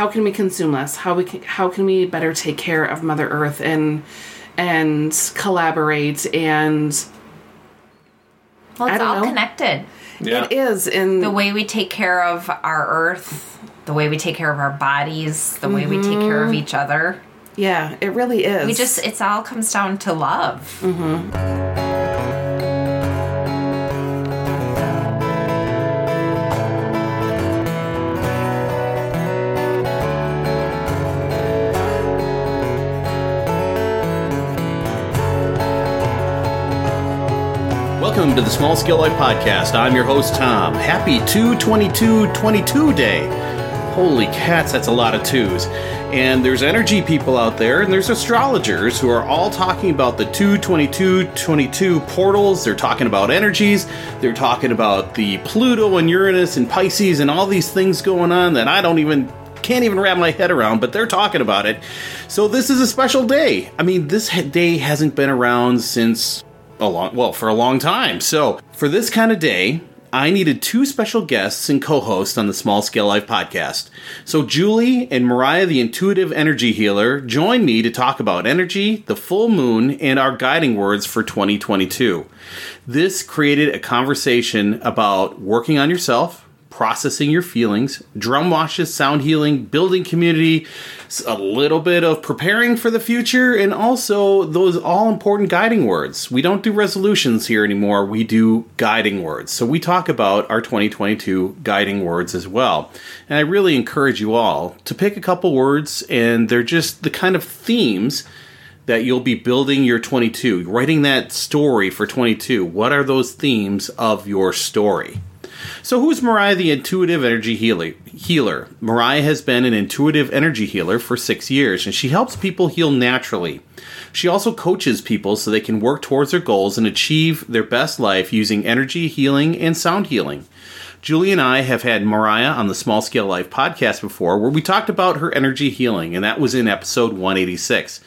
how can we consume less? How we can, how can we better take care of Mother Earth and and collaborate and Well, it's all know. connected. Yeah. it is in The way we take care of our earth, the way we take care of our bodies, the way we take care of mm-hmm. each other. yeah, it really is. We just, it's all comes down to love. Welcome to the Small Scale Life Podcast. I'm your host, Tom. Happy 22222 day. Holy cats, that's a lot of twos. And there's energy people out there, and there's astrologers who are all talking about the 22222 portals. They're talking about energies. They're talking about the Pluto and Uranus and Pisces and all these things going on that I don't even can't even wrap my head around, but they're talking about it. So this is a special day. I mean, this day hasn't been around since a long, well, for a long time. So for this kind of day, I needed two special guests and co-hosts on the Small Scale Life podcast. So Julie and Mariah, the intuitive energy healer, joined me to talk about energy, the full moon, and our guiding words for 2022. This created a conversation about working on yourself, processing your feelings, drum washes, sound healing, building community, a little bit of preparing for the future, and also those all important guiding words. We don't do resolutions here anymore, we do guiding words. So we talk about our 2022 guiding words as well. And I really encourage you all to pick a couple words, and they're just the kind of themes that you'll be building your 22, writing that story for 22. What are those themes of your story? So, who's Mariah, the intuitive energy healer? Mariah has been an intuitive energy healer for six years, and she helps people heal naturally. She also coaches people so they can work towards their goals and achieve their best life using energy healing and sound healing. Julie and I have had Mariah on the Small Scale Life podcast before, where we talked about her energy healing, and that was in episode 186.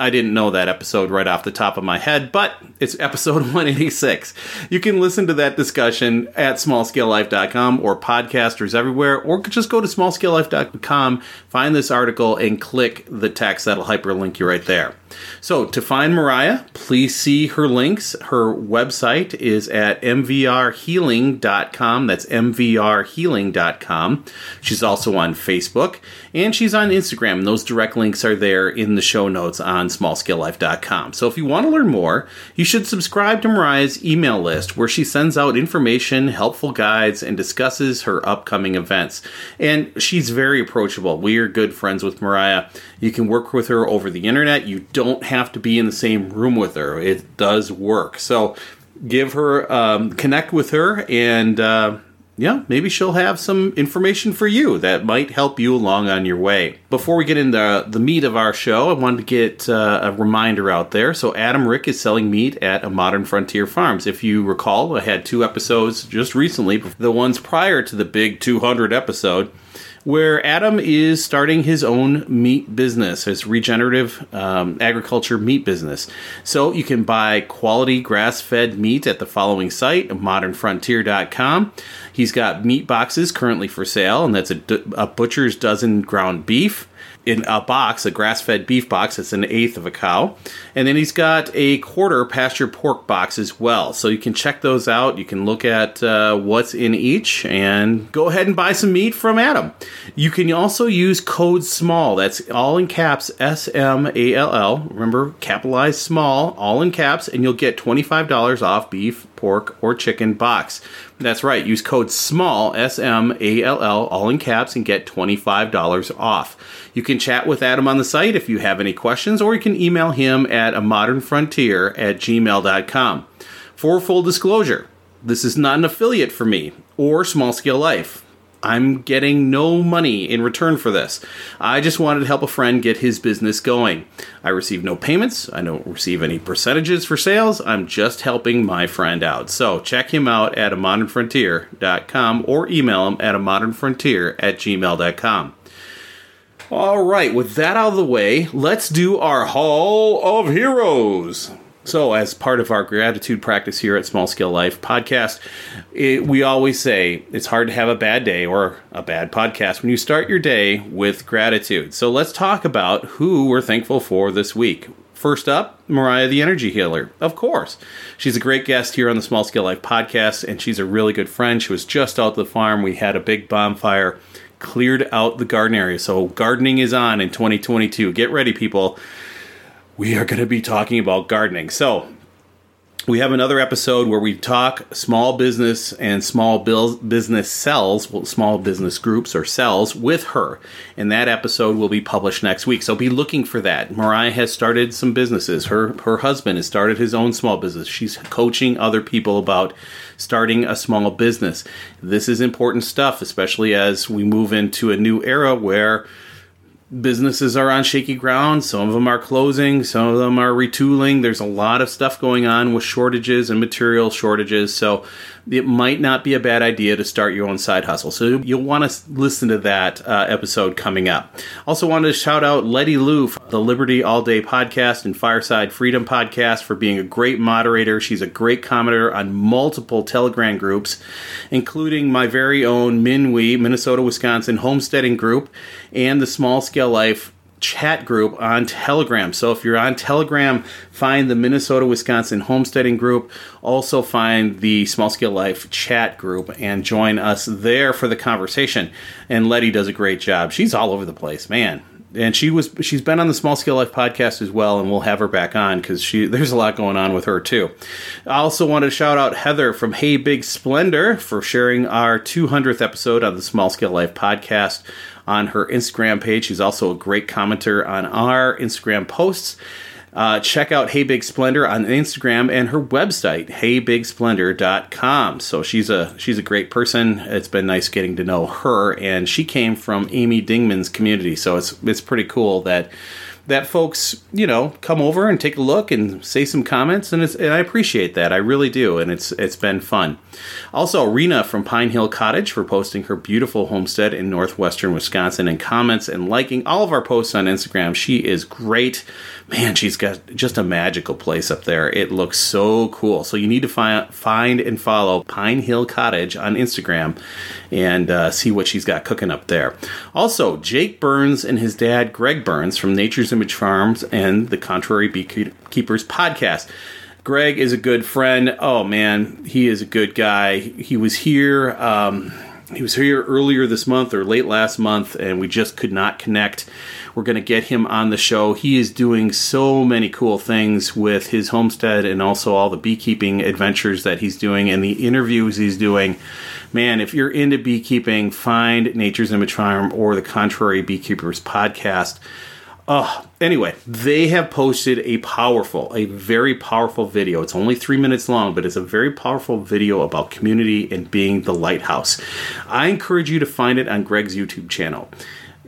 I didn't know that episode right off the top of my head, but it's episode 186. You can listen to that discussion at smallscalelife.com or podcasters everywhere, or just go to smallscalelife.com, find this article, and click the text. That'll hyperlink you right there. So, to find Mariah, please see her links. Her website is at mvrhealing.com. That's mvrhealing.com. She's also on Facebook and she's on Instagram. And those direct links are there in the show notes on smallscalelife.com. So, if you want to learn more, you should subscribe to Mariah's email list where she sends out information, helpful guides, and discusses her upcoming events. And she's very approachable. We are good friends with Mariah. You can work with her over the internet. You don't have to be in the same room with her. It does work. So give her, um, connect with her, and uh, yeah, maybe she'll have some information for you that might help you along on your way. Before we get into the meat of our show, I wanted to get uh, a reminder out there. So Adam Rick is selling meat at a Modern Frontier Farms. If you recall, I had two episodes just recently, the ones prior to the big 200 episode where Adam is starting his own meat business, his regenerative um, agriculture meat business. So you can buy quality grass fed meat at the following site, modernfrontier.com. He's got meat boxes currently for sale, and that's a butcher's dozen ground beef. In a box, a grass fed beef box, it's an eighth of a cow. And then he's got a quarter pasture pork box as well. So you can check those out. You can look at uh, what's in each and go ahead and buy some meat from Adam. You can also use code SMALL. That's all in caps S M A L L. Remember, capitalized small, all in caps, and you'll get $25 off beef, pork, or chicken box. That's right. Use code SMALL, S M A L L, all in caps, and get $25 off. You can chat with Adam on the site if you have any questions, or you can email him at a modern frontier at gmail.com. For full disclosure, this is not an affiliate for me or Small Scale Life. I'm getting no money in return for this. I just wanted to help a friend get his business going. I receive no payments. I don't receive any percentages for sales. I'm just helping my friend out. So check him out at a or email him at a at gmail.com. All right, with that out of the way, let's do our Hall of Heroes. So, as part of our gratitude practice here at Small Scale Life podcast, it, we always say it's hard to have a bad day or a bad podcast when you start your day with gratitude. So, let's talk about who we're thankful for this week. First up, Mariah the Energy Healer. Of course. She's a great guest here on the Small Scale Life podcast, and she's a really good friend. She was just out the farm. We had a big bonfire, cleared out the garden area. So, gardening is on in 2022. Get ready, people we are going to be talking about gardening. So, we have another episode where we talk small business and small business cells, well, small business groups or cells with her. And that episode will be published next week. So be looking for that. Mariah has started some businesses. Her her husband has started his own small business. She's coaching other people about starting a small business. This is important stuff, especially as we move into a new era where businesses are on shaky ground. Some of them are closing, some of them are retooling. There's a lot of stuff going on with shortages and material shortages. So it might not be a bad idea to start your own side hustle. So you'll want to listen to that uh, episode coming up. Also, wanted to shout out Letty Lou, the Liberty All Day podcast and Fireside Freedom podcast, for being a great moderator. She's a great commenter on multiple Telegram groups, including my very own Minwi, Minnesota Wisconsin homesteading group, and the Small Scale Life chat group on Telegram. So if you're on Telegram, find the Minnesota Wisconsin Homesteading group. Also find the Small Scale Life chat group and join us there for the conversation. And Letty does a great job. She's all over the place, man. And she was she's been on the Small Scale Life podcast as well, and we'll have her back on because she there's a lot going on with her too. I also wanted to shout out Heather from Hey Big Splendor for sharing our 200th episode on the Small Scale Life podcast on her Instagram page. She's also a great commenter on our Instagram posts. Uh, check out Hey Big Splendor on Instagram and her website, heybigsplendor.com. So she's a she's a great person. It's been nice getting to know her, and she came from Amy Dingmann's community, so it's it's pretty cool that that folks, you know, come over and take a look and say some comments, and, and I appreciate that. I really do, and it's it's been fun. Also, Rena from Pine Hill Cottage for posting her beautiful homestead in northwestern Wisconsin and comments and liking all of our posts on Instagram. She is great. Man, she's got just a magical place up there. It looks so cool. So you need to find find and follow Pine Hill Cottage on Instagram and uh, see what she's got cooking up there. Also, Jake Burns and his dad Greg Burns from Nature's Image Farms and the Contrary Beekeepers podcast. Greg is a good friend. Oh man, he is a good guy. He was here. Um, he was here earlier this month or late last month, and we just could not connect. We're going to get him on the show. He is doing so many cool things with his homestead and also all the beekeeping adventures that he's doing and the interviews he's doing. Man, if you're into beekeeping, find Nature's Image Farm or the Contrary Beekeepers podcast. Uh, anyway, they have posted a powerful, a very powerful video. It's only three minutes long, but it's a very powerful video about community and being the lighthouse. I encourage you to find it on Greg's YouTube channel.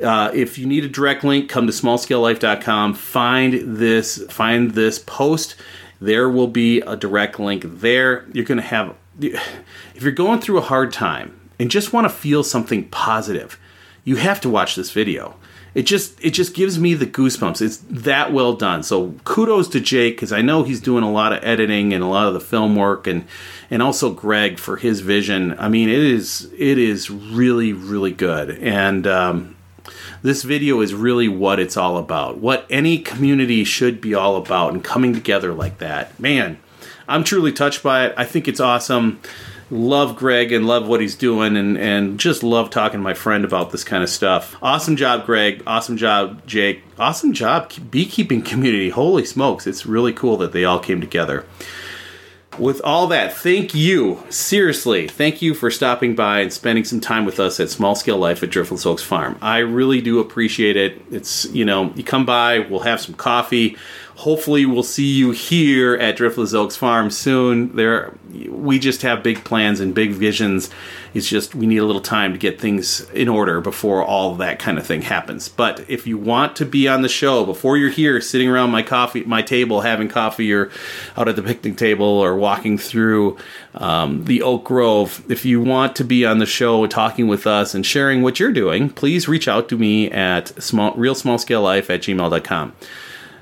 Uh, if you need a direct link, come to smallscalelife.com. Find this, find this post. There will be a direct link there. You're going to have, if you're going through a hard time and just want to feel something positive, you have to watch this video it just it just gives me the goosebumps. It's that well done. So kudos to Jake because I know he's doing a lot of editing and a lot of the film work, and and also Greg for his vision. I mean, it is it is really really good, and um, this video is really what it's all about. What any community should be all about, and coming together like that. Man, I'm truly touched by it. I think it's awesome love Greg and love what he's doing and, and just love talking to my friend about this kind of stuff. Awesome job, Greg. Awesome job, Jake. Awesome job, beekeeping community. Holy smokes, it's really cool that they all came together. With all that, thank you, seriously, thank you for stopping by and spending some time with us at Small Scale Life at Driftless Oaks Farm. I really do appreciate it. It's, you know, you come by, we'll have some coffee hopefully we'll see you here at Driftless Oaks Farm soon. There, we just have big plans and big visions. It's just we need a little time to get things in order before all that kind of thing happens. But if you want to be on the show before you're here, sitting around my coffee, my table, having coffee, or out at the picnic table, or walking through um, the Oak Grove, if you want to be on the show, talking with us and sharing what you're doing, please reach out to me at small, real small scale life at gmail.com.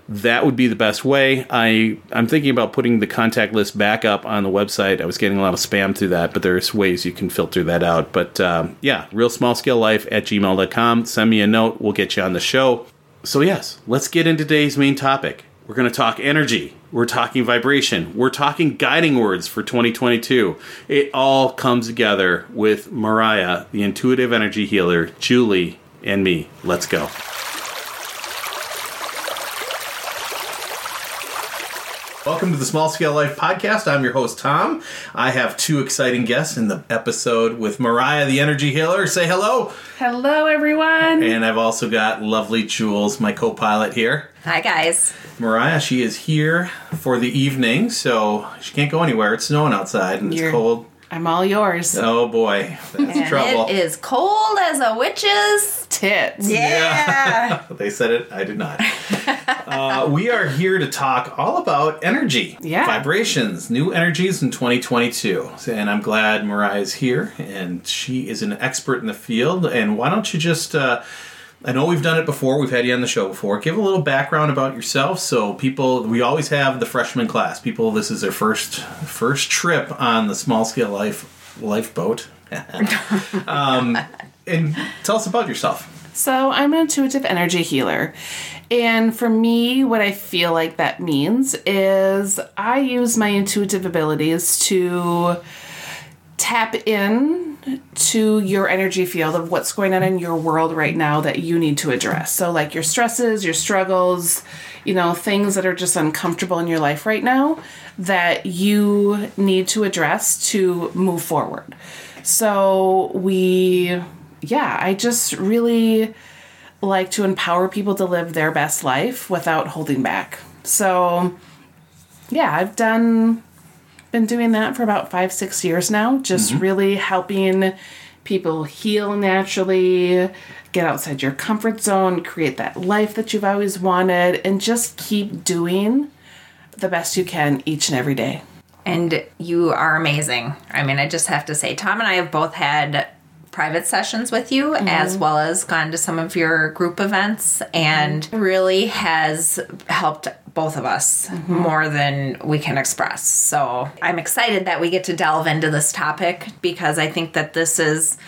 that would be the best way. I I'm thinking about putting the contact list back up on the website. I was getting a lot of spam through that, but there's ways you can filter that out. But um, yeah, real small scale life at gmail.com. Send me a note. We'll get you on the show. So yes, let's get into today's main topic. We're going to talk energy. We're talking vibration. We're talking guiding words for 2022. It all comes together with Mariah, the intuitive energy healer, Julie, and me. Let's go. Welcome to the Small Scale Life Podcast. I'm your host, Tom. I have two exciting guests in the episode with Mariah, the energy healer. Say hello. Hello, everyone. And I've also got lovely Jules, my co pilot here. Hi, guys. Mariah, she is here for the evening, so she can't go anywhere. It's snowing outside and You're- it's cold. I'm all yours. Oh boy, that's And trouble. it is cold as a witch's. Tits. Yeah. they said it, I did not. uh, we are here to talk all about energy, Yeah. vibrations, new energies in 2022. And I'm glad Mariah's here, and she is an expert in the field. And why don't you just. Uh, I know we've done it before. We've had you on the show before. Give a little background about yourself, so people. We always have the freshman class. People, this is their first first trip on the small scale life lifeboat. um, and tell us about yourself. So, I'm an intuitive energy healer. And for me, what I feel like that means is I use my intuitive abilities to tap in to your energy field of what's going on in your world right now that you need to address. So, like your stresses, your struggles, you know, things that are just uncomfortable in your life right now that you need to address to move forward. So, we, yeah, I just really like to empower people to live their best life without holding back. So, yeah, I've done been doing that for about five, six years now, just mm-hmm. really helping people heal naturally, get outside your comfort zone, create that life that you've always wanted, and just keep doing the best you can each and every day. And you are amazing. I mean, I just have to say, Tom and I have both had private sessions with you mm-hmm. as well as gone to some of your group events and mm-hmm. really has helped both of us mm-hmm. more than we can express. So I'm excited that we get to delve into this topic because I think that this is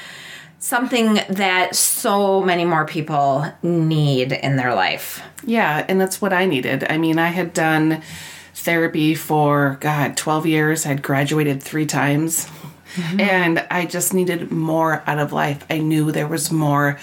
something that so many more people need in their life. Yeah, and that's what I needed. I mean, I had done therapy for, God, 12 years. I'd graduated three times. Mm-hmm. And I just needed more out of life. I knew there was more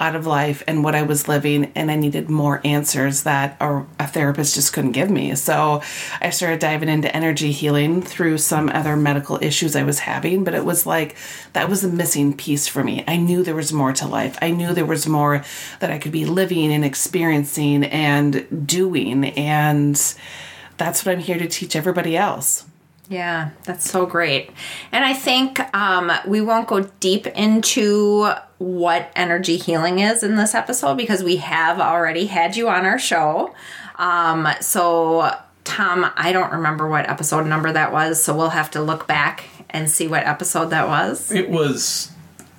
out of life and what I was living, and I needed more answers that a, a therapist just couldn't give me. So I started diving into energy healing through some other medical issues I was having, but it was like that was a missing piece for me. I knew there was more to life. I knew there was more that I could be living and experiencing and doing, and that's what I'm here to teach everybody else. Yeah, that's so great. And I think um, we won't go deep into what energy healing is in this episode because we have already had you on our show. Um, so, Tom, I don't remember what episode number that was, so we'll have to look back and see what episode that was. It was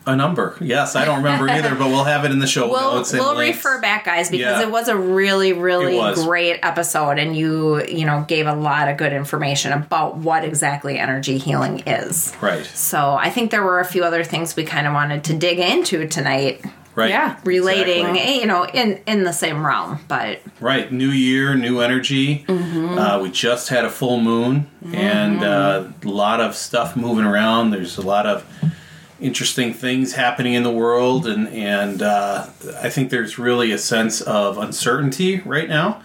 a number. Yes, I don't remember either, but we'll have it in the show We'll, notes. we'll links. refer back guys because Yeah. it was a really really great episode and you you know gave a lot of good information about what exactly energy healing is Right, So I think there were a few other things we kind of wanted to dig into tonight, right. Yeah. relating, Exactly. eh, you know, in in the same realm. But Right, new year, new energy. Uh, we just had a full moon, and uh, a lot of stuff moving around. There's a lot of interesting things happening in the world, and and uh, I think there's really a sense of uncertainty right now.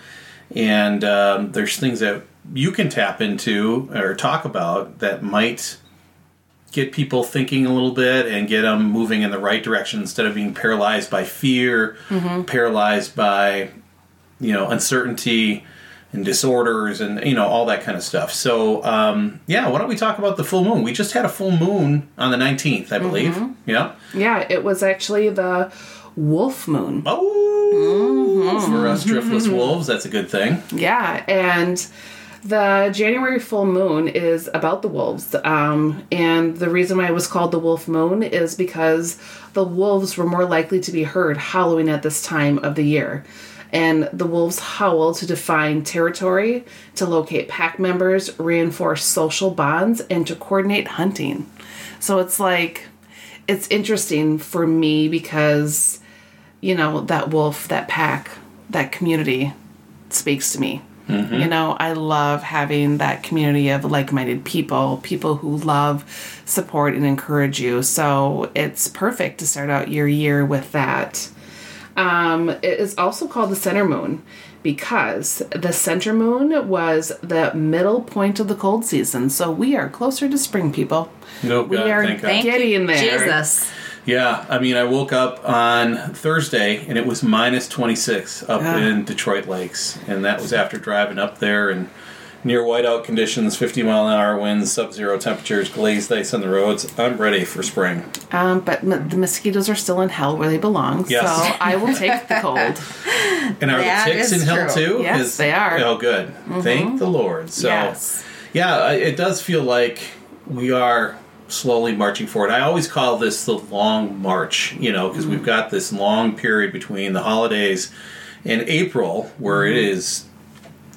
And um, there's things that you can tap into or talk about that might get people thinking a little bit and get them moving in the right direction instead of being paralyzed by fear, paralyzed by you know uncertainty and disorders and you know all that kind of stuff. So um, yeah, why don't we talk about the full moon? We just had a full moon on the nineteenth, I believe. Yeah. Yeah, it was actually the wolf moon. Oh, for us driftless wolves, that's a good thing. Yeah, and the January full moon is about the wolves. Um, and the reason why it was called the wolf moon is because the wolves were more likely to be heard howling at this time of the year. And the wolves howl to define territory, to locate pack members, reinforce social bonds, and to coordinate hunting. So it's like, it's interesting for me because, you know, that wolf, that pack, that community speaks to me. Mm-hmm. You know, I love having that community of like minded people, people who love, support, and encourage you. So it's perfect to start out your year with that. Um, it is also called the center moon because the center moon was the middle point of the cold season. So we are closer to spring, people. No, We God, are thank God. Getting you, there. Jesus. Yeah, I mean, I woke up on Thursday and it was minus 26 up Yeah. in Detroit Lakes. And that was after driving up there and near whiteout conditions, 50 mile an hour winds, sub zero temperatures, glazed ice on the roads. I'm ready for spring. Um, but m- the mosquitoes are still in hell where they belong. Yes. So I will take the cold. And are That the ticks in is hell true. too? Yes, they are. Oh, good. Thank mm-hmm. the Lord. So, Yes. yeah, it does feel like we are slowly marching forward. I always call this the long march, you know, because we've mm. got this long period between the holidays and April where it mm-hmm. is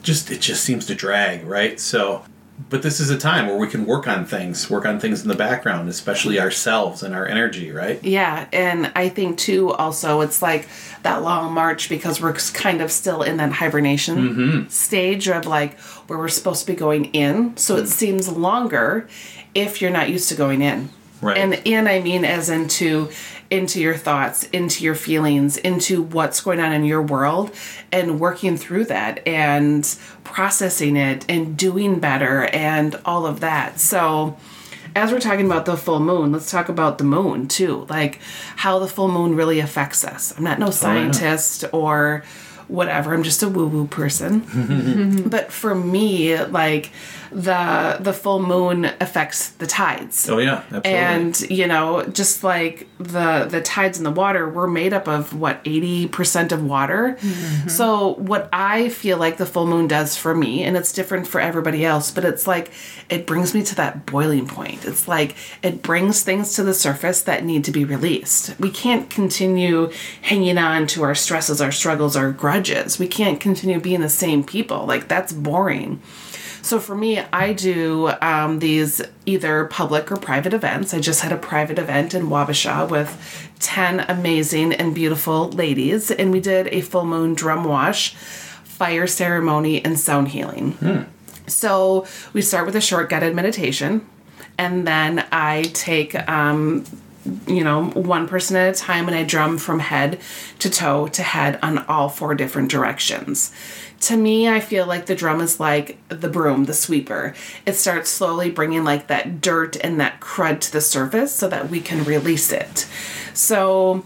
just it just seems to drag, right? So but this is a time where we can work on things, work on things in the background, especially ourselves and our energy, right? Yeah, and I think too, also, it's like that long march because we're kind of still in that hibernation mm-hmm. stage of like where we're supposed to be going in. So it mm. seems longer if you're not used to going in. Right. And in, I mean, as into into your thoughts, into your feelings, into what's going on in your world, and working through that and processing it and doing better and all of that. So as we're talking about the full moon, let's talk about the moon too, like how the full moon really affects us. I'm not no oh, scientist or whatever. I'm just a woo-woo person. but for me, like the the full moon affects the tides. Oh yeah, absolutely. And you know, just like the the tides in the water, we're made up of what eighty percent of water. Mm-hmm. So what I feel like the full moon does for me, and it's different for everybody else, but it's like it brings me to that boiling point. It's like it brings things to the surface that need to be released. We can't continue hanging on to our stresses, our struggles, our grudges. We can't continue being the same people. Like that's boring. So for me, I do um, these either public or private events. I just had a private event in Wabasha with 10 amazing and beautiful ladies, and we did a full moon drum wash, fire ceremony, and sound healing. So we start with a short guided meditation, and then I take um, you know, one person at a time, and I drum from head to toe to head on all four different directions. To me, I feel like the drum is like the broom, the sweeper. It starts slowly bringing like that dirt and that crud to the surface so that we can release it. So,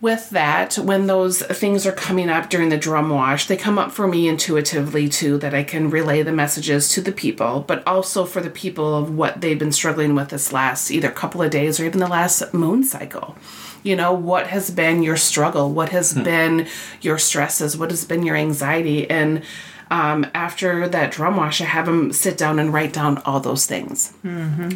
with that, when those things are coming up during the drum wash, they come up for me intuitively too, that I can relay the messages to the people, but also for the people of what they've been struggling with this last either couple of days or even the last moon cycle. You know, what has been your struggle? What has been your stresses? What has been your anxiety? And um, after that drum wash, I have them sit down and write down all those things.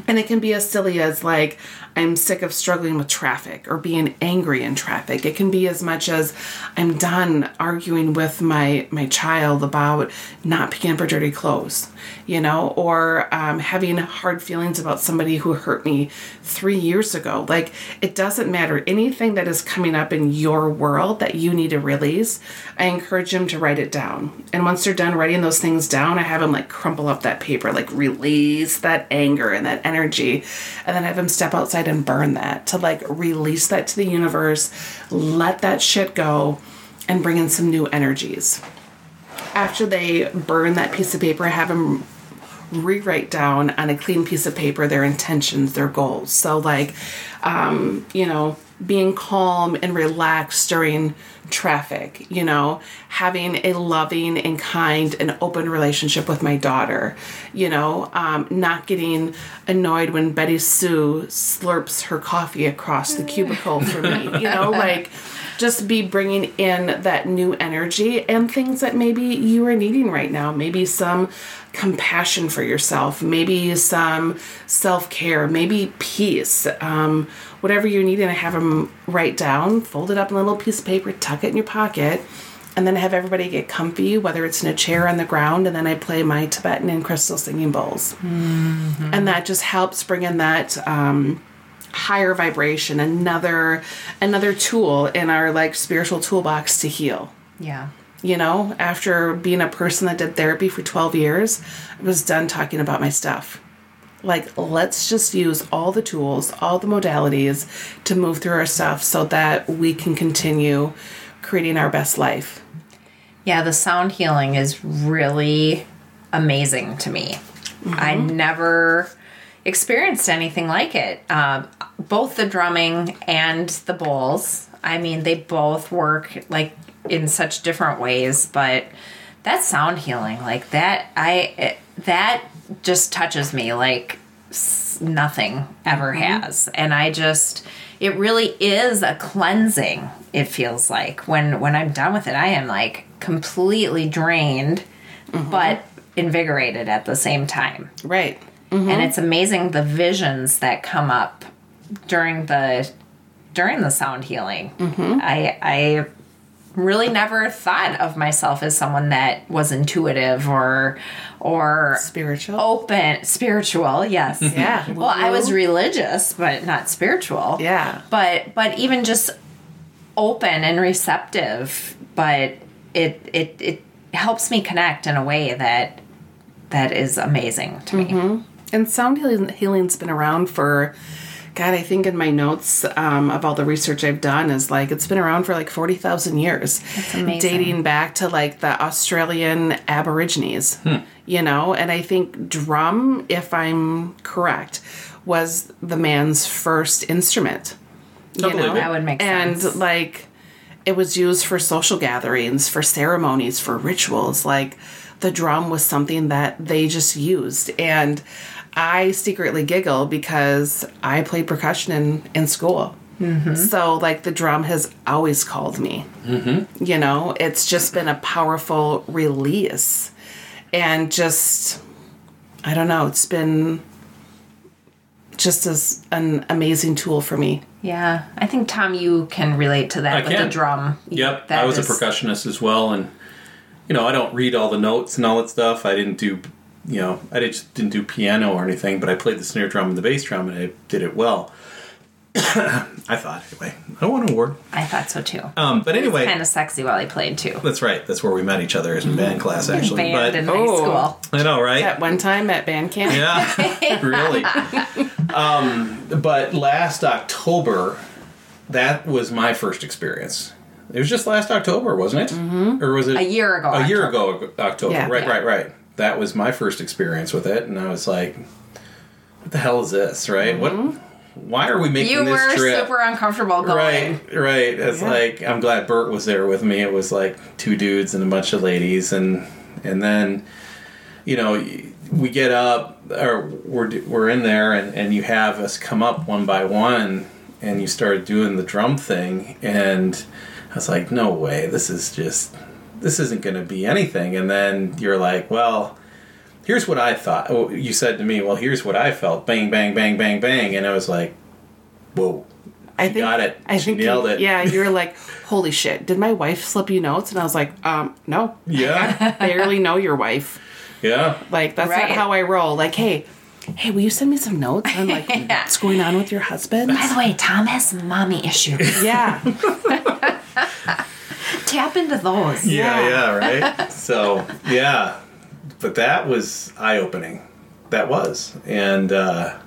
And it can be as silly as like, I'm sick of struggling with traffic or being angry in traffic. It can be as much as I'm done arguing with my my child about not picking up her dirty clothes, you know, or um, having hard feelings about somebody who hurt me three years ago. Like it doesn't matter. Anything that is coming up in your world that you need to release, I encourage them to write it down. And once they're done writing those things down, I have them like crumple up that paper, like release that anger and that energy, and then have them step outside and burn that to like release that to the universe, let that shit go, and bring in some new energies. After they burn that piece of paper, have them rewrite down on a clean piece of paper their intentions, their goals. So, like, um, you know, being calm and relaxed during traffic, you know, having a loving and kind and open relationship with my daughter, you know, um, not getting annoyed when Betty Sue slurps her coffee across the cubicle for me, you know, like just be bringing in that new energy and things that maybe you are needing right now. Maybe some compassion for yourself, maybe some self care, maybe peace, um, whatever you're needing. I have them write down, fold it up in a little piece of paper, tuck it in your pocket, and then have everybody get comfy, whether it's in a chair on the ground, and then I play my Tibetan and crystal singing bowls, and that just helps bring in that um, higher vibration. Another another tool in our like spiritual toolbox to heal. Yeah. You know, after being a person that did therapy for 12 years, I was done talking about my stuff. Like, let's just use all the tools, all the modalities to move through our stuff so that we can continue creating our best life. Yeah, the sound healing is really amazing to me. I mm-hmm. never experienced anything like it. Um, both the drumming and the bowls. I mean, they both work like in such different ways, but that sound healing, like that, I it, that just touches me like nothing ever has, and I just. It really is a cleansing. It feels like when when I'm done with it, I am like completely drained, but invigorated at the same time Right. And mm-hmm. it's amazing the visions that come up during the during the sound healing. Mm-hmm. I I really never thought of myself as someone that was intuitive or or Spiritual. open spiritual. Yes. Yeah. Well, I was religious, but not spiritual. Yeah. But but even just open and receptive, but it it it helps me connect in a way that that is amazing to me. Mm-hmm. And sound healing, healing's been around for, God, I think in my notes um, of all the research I've done is like it's been around for like 40,000 years. That's amazing. Dating back to like the Australian Aborigines, you know? And I think drum, if I'm correct, was the man's first instrument. I believe it. That would make and sense. And like it was used for social gatherings for ceremonies for rituals like the drum was something that they just used and i secretly giggle because i played percussion in, in school so like the drum has always called me mm-hmm. you know it's just been a powerful release and just i don't know it's been just as an amazing tool for me Yeah, I think Tom, you can relate to that I with can. the drum. Yep, That I was is- a percussionist as well, and you know I don't read all the notes and all that stuff. I didn't do, you know, I just didn't do piano or anything, but I played the snare drum and the bass drum, and I did it well. I thought anyway. I won an award, I thought so too. um, but anyway, kind of sexy while he played too. that's right. That's where we met each other as in band class, actually. Band in but high Oh. school. I know, right? at one time at band camp Yeah, really. Um, but last October, that was my first experience. It was just last October, wasn't it? Mm-hmm. Or was it A year ago, A year ago, October. Yeah. right, Yeah. right, right. That was my first experience with it, and I was like, "What the hell is this? Right? What? Mm-hmm. Why are we making You this were trip?" super uncomfortable going. Right, right. It's Yeah. like I'm glad Bert was there with me. It was like two dudes and a bunch of ladies, and and then, you know, we get up or we're we're in there, and and you have us come up one by one, and you start doing the drum thing, and I was like, no way, this is just this isn't going to be anything. And then you're like, well. Here's what I thought. Oh, you said to me, "Well, here's what I felt." Bang, bang, bang, bang, bang, and I was like, "Whoa!" I think got it. I She think nailed you, it. Yeah, you were like, "Holy shit! Did my wife slip you notes?" And I was like, "Um, no, Yeah, I barely know your wife. yeah. Like that's Right. not how I roll. Like, hey, hey, will you send me some notes on like Yeah. what's going on with your husband?" By the way, Tom has mommy issues. yeah, Tap into those. Yeah, Yeah. yeah, right. so yeah, but that was eye opening. That was, and uh,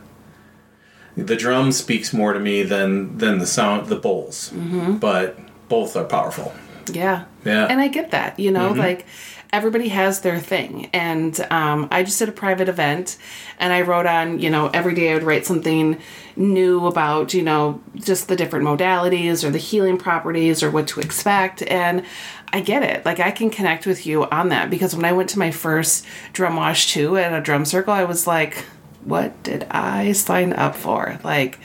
the drum speaks more to me than than the sound, the bowls. But both are powerful. yeah, Yeah. And I get that. You know, like everybody has their thing, and um, I just did a private event, and I wrote on. You know, every day I would write something new about you know just the different modalities or the healing properties or what to expect and I get it. Like I can connect with you on that because when I went to my first drum wash too at a drum circle, I was like, what did I sign up for? Like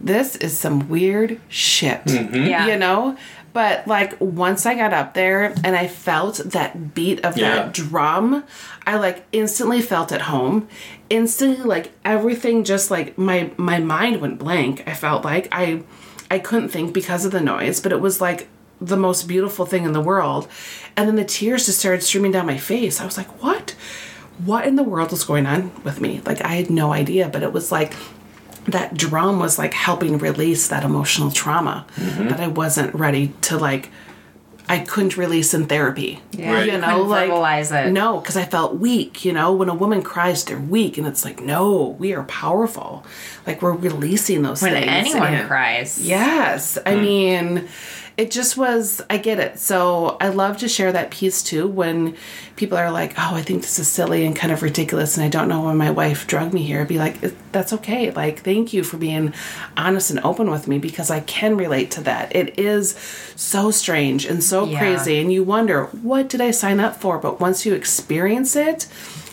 this is some weird shit. Yeah. You know? But like once I got up there and I felt that beat of Yeah. that drum, I like instantly felt at home. Instantly like everything just like my my mind went blank. I felt like I I couldn't think because of the noise, but it was like the most beautiful thing in the world. And then the tears just started streaming down my face. I was like, what? What in the world was going on with me? Like, I had no idea, but it was like that drum was like helping release that emotional trauma mm-hmm. that I wasn't ready to like. I couldn't release in therapy. Yeah, Right. you You know, couldn't like verbalize it. no, because I felt weak. You know, when a woman cries, they're weak, and it's like, no, we are powerful. Like we're releasing those when things. When anyone and- cries. Yes. I hmm. mean, it just was, I get it. So I love to share that piece too when people are like, oh, I think this is silly and kind of ridiculous, and I don't know why my wife drugged me here. I'd be like, that's okay. Like, thank you for being honest and open with me because I can relate to that. It is so strange and so Yeah. crazy, and you wonder, what did I sign up for? But once you experience it,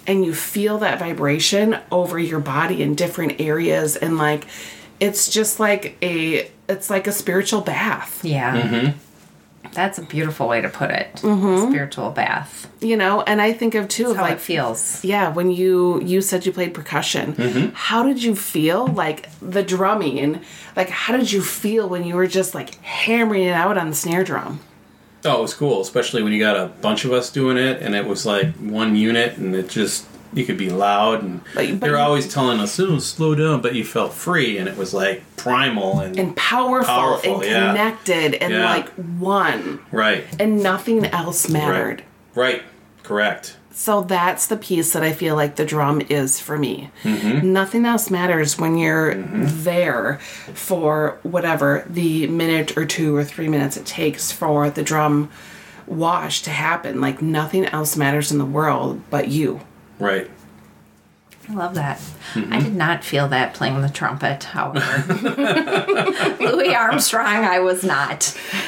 and you feel that vibration over your body in different areas and like it's just like a it's like a spiritual bath Yeah. Mm-hmm. That's a beautiful way to put it. Mm-hmm. Spiritual bath. you know and i think of too of How like it feels. yeah when you you said you played percussion mm-hmm. how did you feel like the drumming like how did you feel when you were just like hammering it out on the snare drum Oh, it was cool, especially when you got a bunch of us doing it, and it was like one unit, and it just you could be loud, and But- but they're always telling us, "Oh, slow down," but you felt free, and it was like primal and, and powerful, Powerful, and yeah. connected and Yeah. like one right, and nothing else mattered right, right, correct. So that's the piece that I feel like the drum is for me. Mm-hmm. Nothing else matters when you're there for whatever the minute or two or three minutes it takes for the drum wash to happen. Like nothing else matters in the world but you. Right. I love that. I mm-hmm. did not feel that playing the trumpet, however. Louis Armstrong, I was not.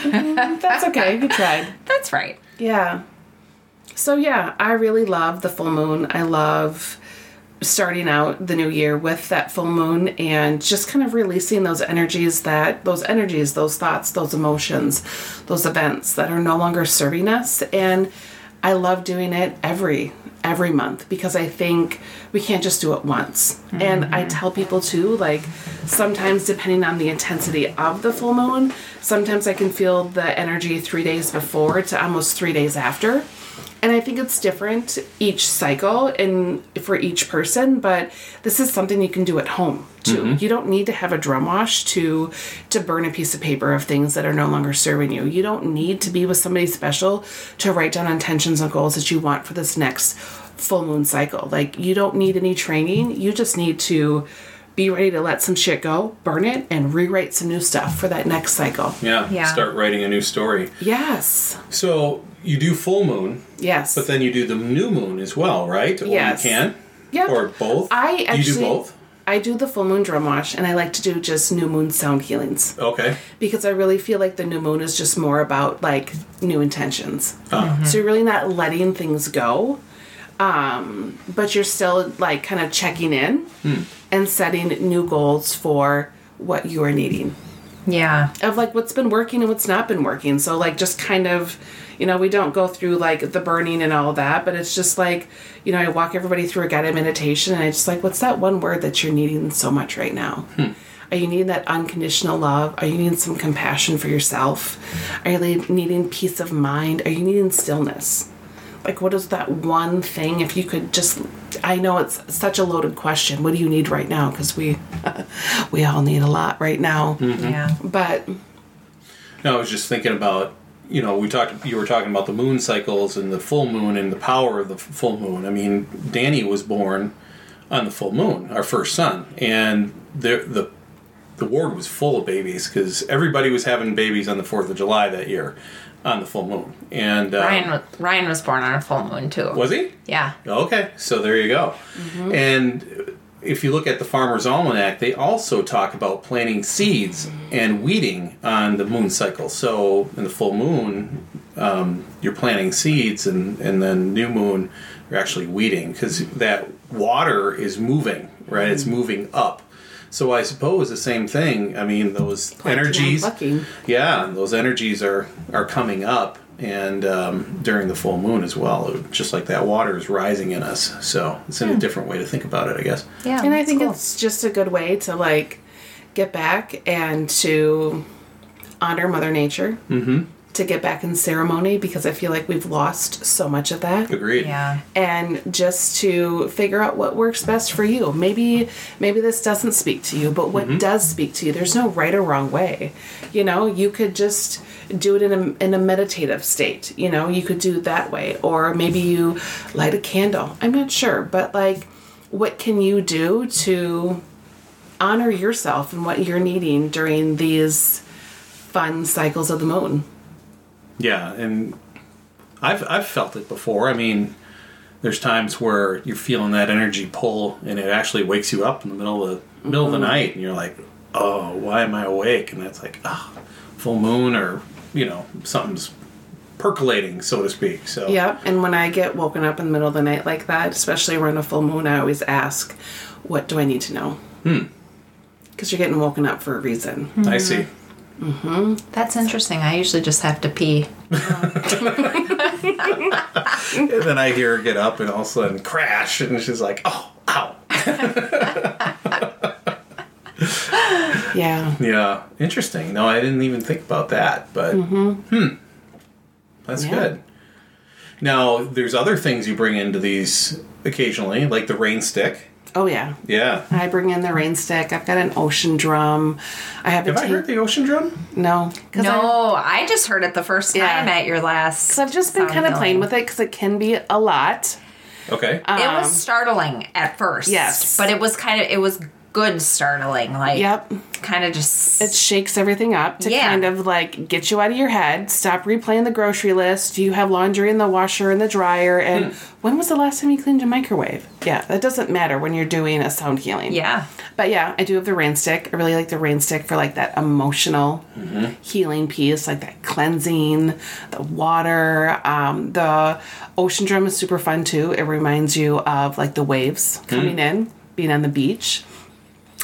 Mm, that's okay. You tried. That's right. Yeah. So yeah, I really love the full moon. I love starting out the new year with that full moon and just kind of releasing those energies that those energies, those thoughts, those emotions, those events that are no longer serving us and I love doing it every every month because I think we can't just do it once. And I mm-hmm. tell people too like sometimes depending on the intensity of the full moon, sometimes I can feel the energy 3 days before to almost 3 days after. And I think it's different each cycle and for each person, but this is something you can do at home too. Mm-hmm. You don't need to have a drum wash to to burn a piece of paper of things that are no longer serving you. You don't need to be with somebody special to write down intentions and goals that you want for this next full moon cycle. Like you don't need any training. You just need to be ready to let some shit go, burn it, and rewrite some new stuff for that next cycle. Yeah. Yeah. Start writing a new story. Yes. So you do full moon, Yes. but then you do the new moon as well, right? Or Yes. you can. Yep. Or both. I Do actually you do both. I do the full moon drum wash and I like to do just new moon sound healings Okay. because I really feel like the new moon is just more about like new intentions. Ah. So you're really not letting things go. Um, but you're still like kind of checking in Hmm. and setting new goals for what you are needing Yeah. of like what's been working and what's not been working. So like just kind of, you know, we don't go through like the burning and all that, but it's just like, you know, I walk everybody through a guided meditation and I just like, what's that one word that you're needing so much right now? Hmm. Are you needing that unconditional love? Are you needing some compassion for yourself? Are you needing peace of mind? Are you needing stillness? Like, what is that one thing? If you could just, I know it's such a loaded question. What do you need right now? Because we, we all need a lot right now. Mm-hmm. Yeah. But No, I was just thinking about you know we talked you were talking about the moon cycles and the full moon and the power of the full moon. I mean, Danny was born on the full moon, our first son, and the the the ward was full of babies because everybody was having babies on the Fourth of July that year on the full moon. And uh, Ryan, Ryan was born on a full moon, too. was he? Yeah. Okay, so there you go. And if you look at the Farmer's Almanac, they also talk about planting seeds and weeding on the moon cycle. So in the full moon, um, you're planting seeds, and, and then new moon, you're actually weeding because that water is moving, right? It's moving up. So I suppose the same thing. I mean, those energies, yeah, those energies are are coming up, and um, during the full moon as well, just like that water is rising in us. So it's in a different way to think about it, I guess. Yeah. and I think cool. it's just a good way to like get back and to honor Mother Nature to get back in ceremony because I feel like we've lost so much of that Agreed. Yeah. and just to figure out what works best for you. Maybe maybe this doesn't speak to you, but what mm-hmm. does speak to you? There's no right or wrong way. You know, you could just do it in a in a meditative state. You know, you could do it that way, or maybe you light a candle. I'm not sure, but like, what can you do to honor yourself and what you're needing during these fun cycles of the moon? Yeah, and I've I've felt it before. I mean, there's times where you're feeling that energy pull, and it actually wakes you up in the middle of the middle of the night, and you're like, "Oh, why am I awake?" And that's like, "Ah, full moon," or you know, something's percolating, so to speak. So Yep. And when I get woken up in the middle of the night like that, especially around a full moon, I always ask, what do I need to know? Hmm. Because you're getting woken up for a reason. I see. That's interesting. I usually just have to pee. And then I hear her get up, and all of a sudden crash, and she's like, "Oh, ow." Yeah. Yeah, interesting. No, I didn't even think about that, but hmm, that's Yeah. good. Now, there's other things you bring into these occasionally, like the rain stick. Oh, yeah. Yeah. I bring in the rain stick. I've got an ocean drum. I have, Have a I tank- heard the ocean drum? No. Cause I, No, I just heard it the first Yeah. time at your last. i I've just been kind of playing with it because it can be a lot. Okay. It was startling at first. Um, Yes. But it was kind of, it was good startling. Like, Yep. kind of just. It shakes everything up to Yeah. kind of like get you out of your head. Stop replaying the grocery list. You have laundry in the washer and the dryer. And hmm. when was the last time you cleaned your microwave? Yeah, that doesn't matter when you're doing a sound healing. yeah. But yeah, I do have the rain stick. I really like the rain stick for like that emotional mm-hmm. healing piece, like that cleansing, the water. Um, the ocean drum is super fun too. It reminds you of like the waves hmm. coming in, being on the beach.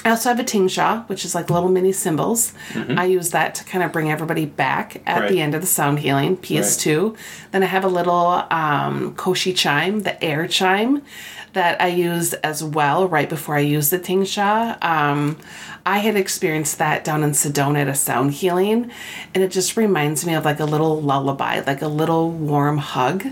I also have a tingsha, which is like little mini cymbals. I use that to kind of bring everybody back at Right. the end of the sound healing, PS2. Then I have a little um, koshi chime, the air chime, that I use as well right before I use the tingsha. Um, I had experienced that down in Sedona at a sound healing, and it just reminds me of like a little lullaby, like a little warm hug.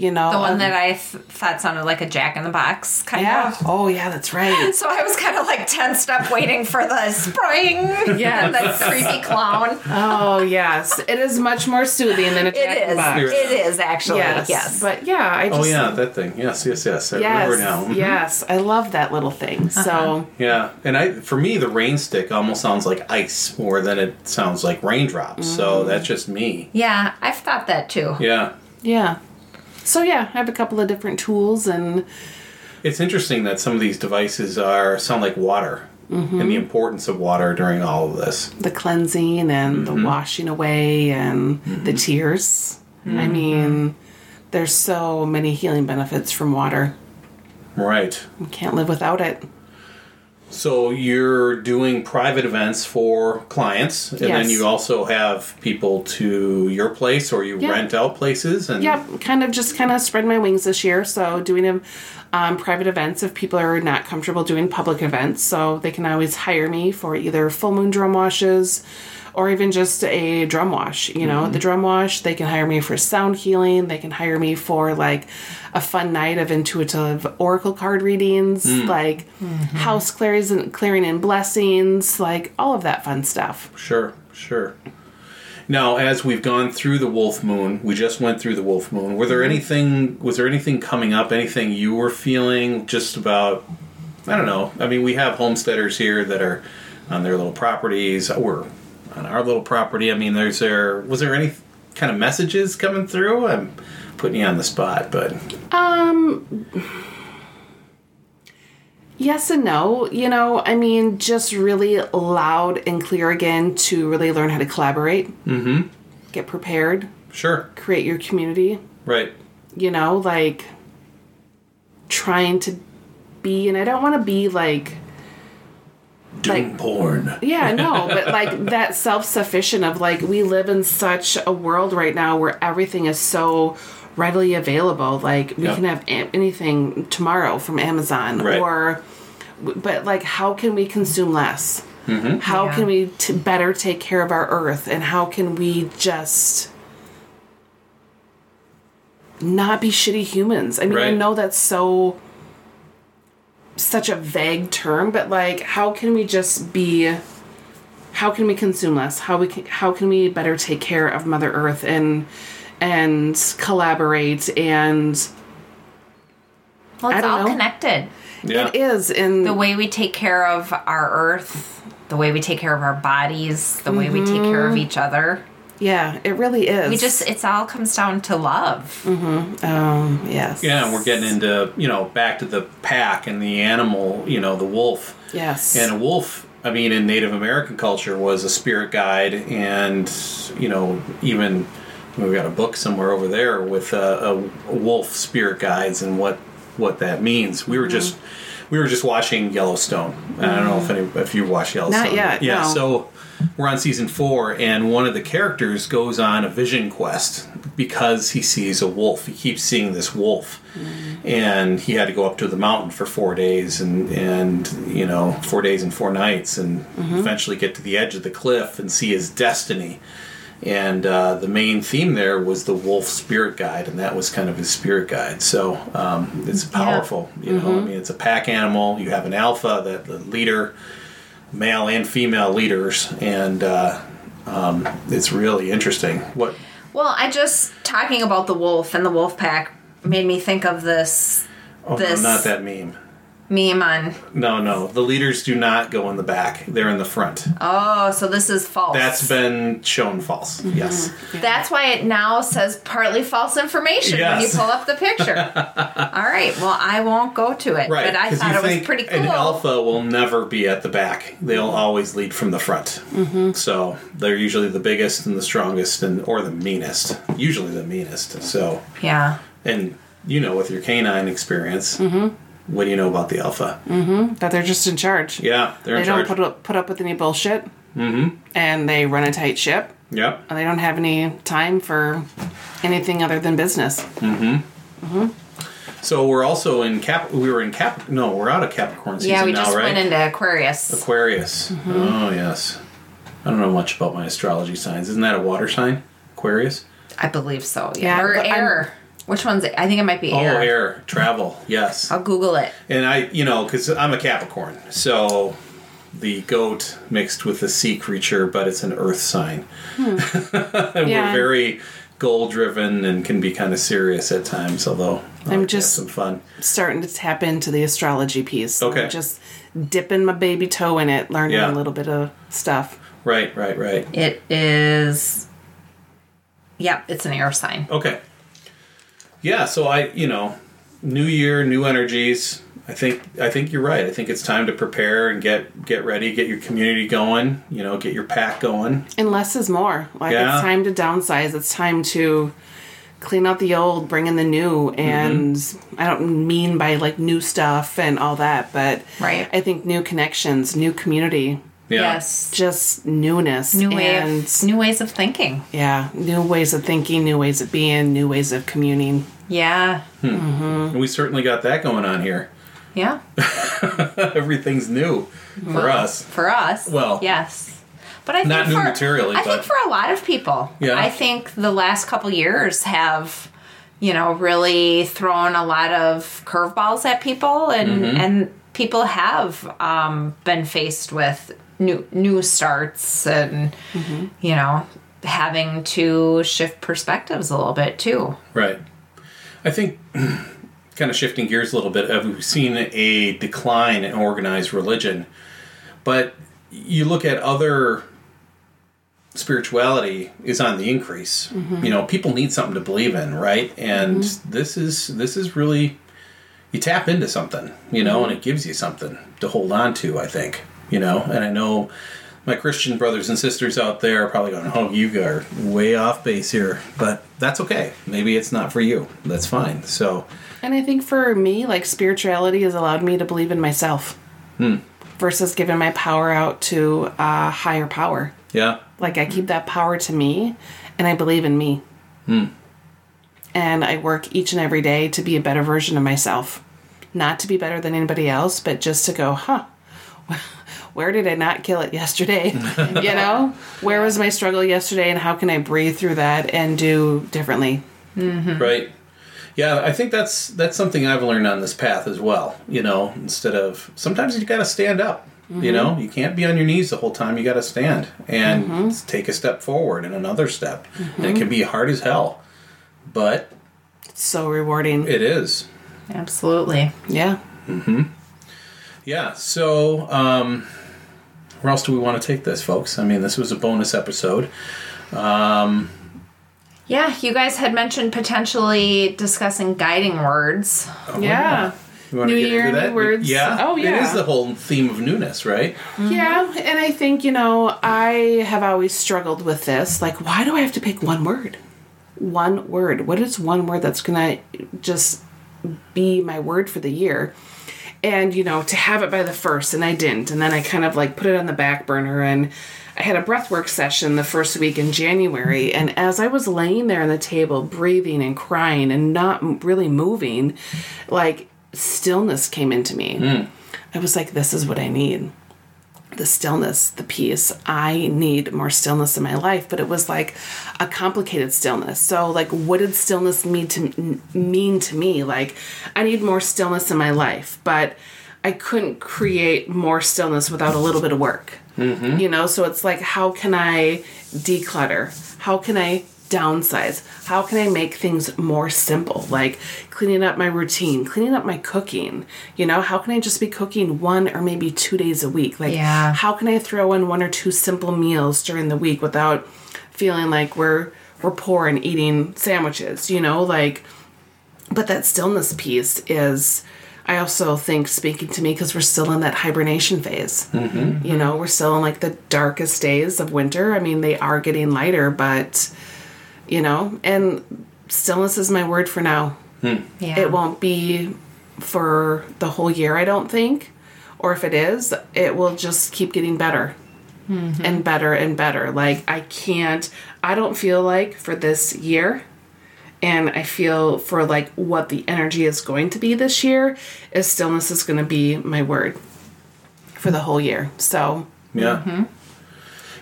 You know, The one of- that I th- thought sounded like a jack in the box, kind yeah. of. Oh yeah, that's right. So I was kind of like tensed up waiting for the spring. yeah, that creepy clown. Oh yes, it is much more soothing than a Jack in the. Box. It is actually. Yes. Yes. but yeah, I just oh yeah, that thing. Yes, yes, yes. I yes, remember now. Mhm. yes, I love that little thing. So Yeah, and I for me the rain stick almost sounds like ice more than it sounds like raindrops. So that's just me. yeah, I've thought that too. Yeah. yeah, so yeah, I have a couple of different tools and It's interesting that some of these devices are sound like water and the importance of water during all of this. the cleansing and Mm-hmm. the washing away and the tears. I Mm-hmm. mean, there's so many healing benefits from water. Right. We can't live without it. So you're doing private events for clients, and then you also have people to your place, or you Yeah. rent out places. And Yep, kind of just kind of spread my wings this year. So doing them um, private events if people are not comfortable doing public events. So they can always hire me for either full moon drum washes or even just a drum wash. You know, the mm-hmm. drum wash, they can hire me for sound healing. They can hire me for like a fun night of intuitive oracle card readings, mm. like mm-hmm. house clearings and clearing and blessings, like all of that fun stuff. Sure, sure. Now, as we've gone through the Wolf Moon, we just went through the Wolf Moon. Were there mm-hmm. anything? Was there anything coming up? Anything you were feeling just about? I don't know. I mean, we have homesteaders here that are on their little properties. We're on our little property. I mean, there's there. Was there any kind of messages coming through? I'm putting you on the spot, but Um, yes and no. You know, I mean, just really loud and clear again to really learn how to collaborate. Mm-hmm. Get prepared, sure, create your community. right. You know, like trying to be, and I don't want to be like, Doom Like- porn. yeah, no, but like that self sufficient of like, we live in such a world right now where everything is so readily available. Like, we Yeah. can have anything tomorrow from Amazon Right. or, but like, how can we consume less? Mm-hmm. How Yeah. can we t- better take care of our earth? And how can we just not be shitty humans. I mean, I know that's so such a vague term, but like how can we just be how can we consume less? How we can, how can we better take care of Mother Earth and and collaborate and Well, I it's don't all know. connected. Yeah. it is in The way we take care of our earth, the way we take care of our bodies, the way we take care of mm-hmm. each other. Yeah, it really is. We just, it's all comes down to love. Mm-hmm. um yes. Yeah, and we're getting into, you know, back to the pack and the animal, you know, the wolf. Yes. And a wolf, I mean, in Native American culture, was a spirit guide, and you know, even we've got a book somewhere over there with a, a wolf spirit guides and what what that means. We were Mm-hmm. just we were just watching Yellowstone. I don't know if any if you watched Yellowstone. Not yet, Yeah. no. So we're on season four, and one of the characters goes on a vision quest because he sees a wolf. He keeps seeing this wolf, and he had to go up to the mountain for four days, and and you know four days and four nights, and eventually get to the edge of the cliff and see his destiny. And uh, the main theme there was the wolf spirit guide, and that was kind of his spirit guide. So um, it's powerful, you know. I mean, it's a pack animal. You have an alpha, that the leader, male and female leaders, and uh, um, it's really interesting. What? Well, I just talking about the wolf and the wolf pack made me think of this Oh This- no, not that meme. Meme on. No, no, the leaders do not go in the back; they're in the front. Oh, so this is false. That's been shown false. Yes. That's why it now says partly false information when you pull up the picture. All right. Well, I won't go to it, Right. but I thought you it was pretty cool. An alpha will never be at the back. They'll always lead from the front. Mm-hmm. So they're usually the biggest and the strongest, and or the meanest. Usually the meanest. So, yeah. and you know, with your canine experience, Mm-hmm. What do you know about the alpha? that they're just in charge. Yeah, they're They in don't charge. put up put up with any bullshit. Mm-hmm. And they run a tight ship. yep. And they don't have any time for anything other than business. Mm-hmm. Mm-hmm. So we're also in Cap. We were in Cap. No, we're out of Capricorn season Yeah, we now, just right? went into Aquarius. Aquarius. Mm-hmm. Oh yes. I don't know much about my astrology signs. Isn't that a water sign? Aquarius. I believe so. Yeah. Yeah, or but I'm- air. Which one's it? I think it might be Oh, air. air, travel. Yes. I'll Google it. And I, you know, because I'm a Capricorn, so the goat mixed with the sea creature, but it's an earth sign. Hmm. and Yeah. we're very goal driven and can be kind of serious at times, although I like to have just- some fun. Starting to tap into the astrology piece. Okay. I'm just dipping my baby toe in it, learning Yeah. a little bit of stuff. Right, right, right. It is. Yep, it's an air sign. Okay. Yeah, so I, you know, new year, new energies. I think I think you're right. I think it's time to prepare and get get ready, get your community going, you know, get your pack going. And less is more. Like Yeah. it's time to downsize. It's time to clean out the old, bring in the new. And I don't mean by like new stuff and all that, but Right. I think new connections, new community, Yeah. Yes. just newness. New way and of new ways of thinking. yeah, new ways of thinking, new ways of being, new ways of communing. Yeah. And we certainly got that going on here. Yeah. Everything's new for us. For us. Well, yes. But I think not new for, materially, I but- think for a lot of people, Yeah. I think the last couple years have, you know, really thrown a lot of curveballs at people, and Mm-hmm. and people have um, been faced with new new starts, and Mm-hmm. you know, having to shift perspectives a little bit too. Right. I think, kind of shifting gears a little bit, uh, we've seen a decline in organized religion, but you look at other spirituality is on the increase. You know, people need something to believe in, right? And this is this is really you tap into something, you know, and it gives you something to hold on to. I think, you know, and I know my Christian brothers and sisters out there are probably going, "Oh, you are way off base here," but that's okay. Maybe it's not for you. That's fine. So, And I think for me, like spirituality has allowed me to believe in myself hmm. versus giving my power out to a higher power. yeah, Like I keep that power to me and I believe in me. Hmm. And I work each and every day to be a better version of myself. Not to be better than anybody else, but just to go, huh, where did I not kill it yesterday? you know? Where was my struggle yesterday and how can I breathe through that and do differently? Mm-hmm. right. Yeah, I think that's that's something I've learned on this path as well. You know, instead of sometimes you got to stand up. You know, mm-hmm. you can't be on your knees the whole time. You got to stand and mm-hmm. take a step forward and another step. And it can be hard as hell, but It's so rewarding. it is. Absolutely. yeah. Yeah. So, um, where else do we want to take this, folks? I mean, this was a bonus episode. Um, yeah, you guys had mentioned potentially discussing guiding words. Oh, yeah. You want New to get year, into that? new words. Yeah. Oh, yeah. It is the whole theme of newness, right? Yeah, and I think, you know, I have always struggled with this. Like, why do I have to pick one word? One word. What is one word that's going to just be my word for the year? And, you know, to have it by the first, and I didn't. And then I kind of like put it on the back burner. And I had a breathwork session the first week in January. And as I was laying there on the table, breathing and crying and not really moving, like stillness came into me. Hmm. I was like, this is what I need the stillness, the peace. I need more stillness in my life, but it was like a complicated stillness. So, like, what did stillness mean to mean to me? Like, I need more stillness in my life, but I couldn't create more stillness without a little bit of work. Mm-hmm. You know, so it's like, how can I declutter? How can I downsize? How can I make things more simple? Like cleaning up my routine, cleaning up my cooking. You know, how can I just be cooking one or maybe two days a week? Like, Yeah. how can I throw in one or two simple meals during the week without feeling like we're we're poor and eating sandwiches? You know, like, but that stillness piece is. I also think speaking to me because we're still in that hibernation phase. Mm-hmm. You know, we're still in like the darkest days of winter. I mean, they are getting lighter, but you know, and stillness is my word for now. Hmm. Yeah. It won't be for the whole year, I don't think. Or if it is, it will just keep getting better mm-hmm. and better and better. Like, I can't, I don't feel like for this year, and I feel for like what the energy is going to be this year, is stillness is going to be my word for the whole year. So, Yeah. Mm-hmm.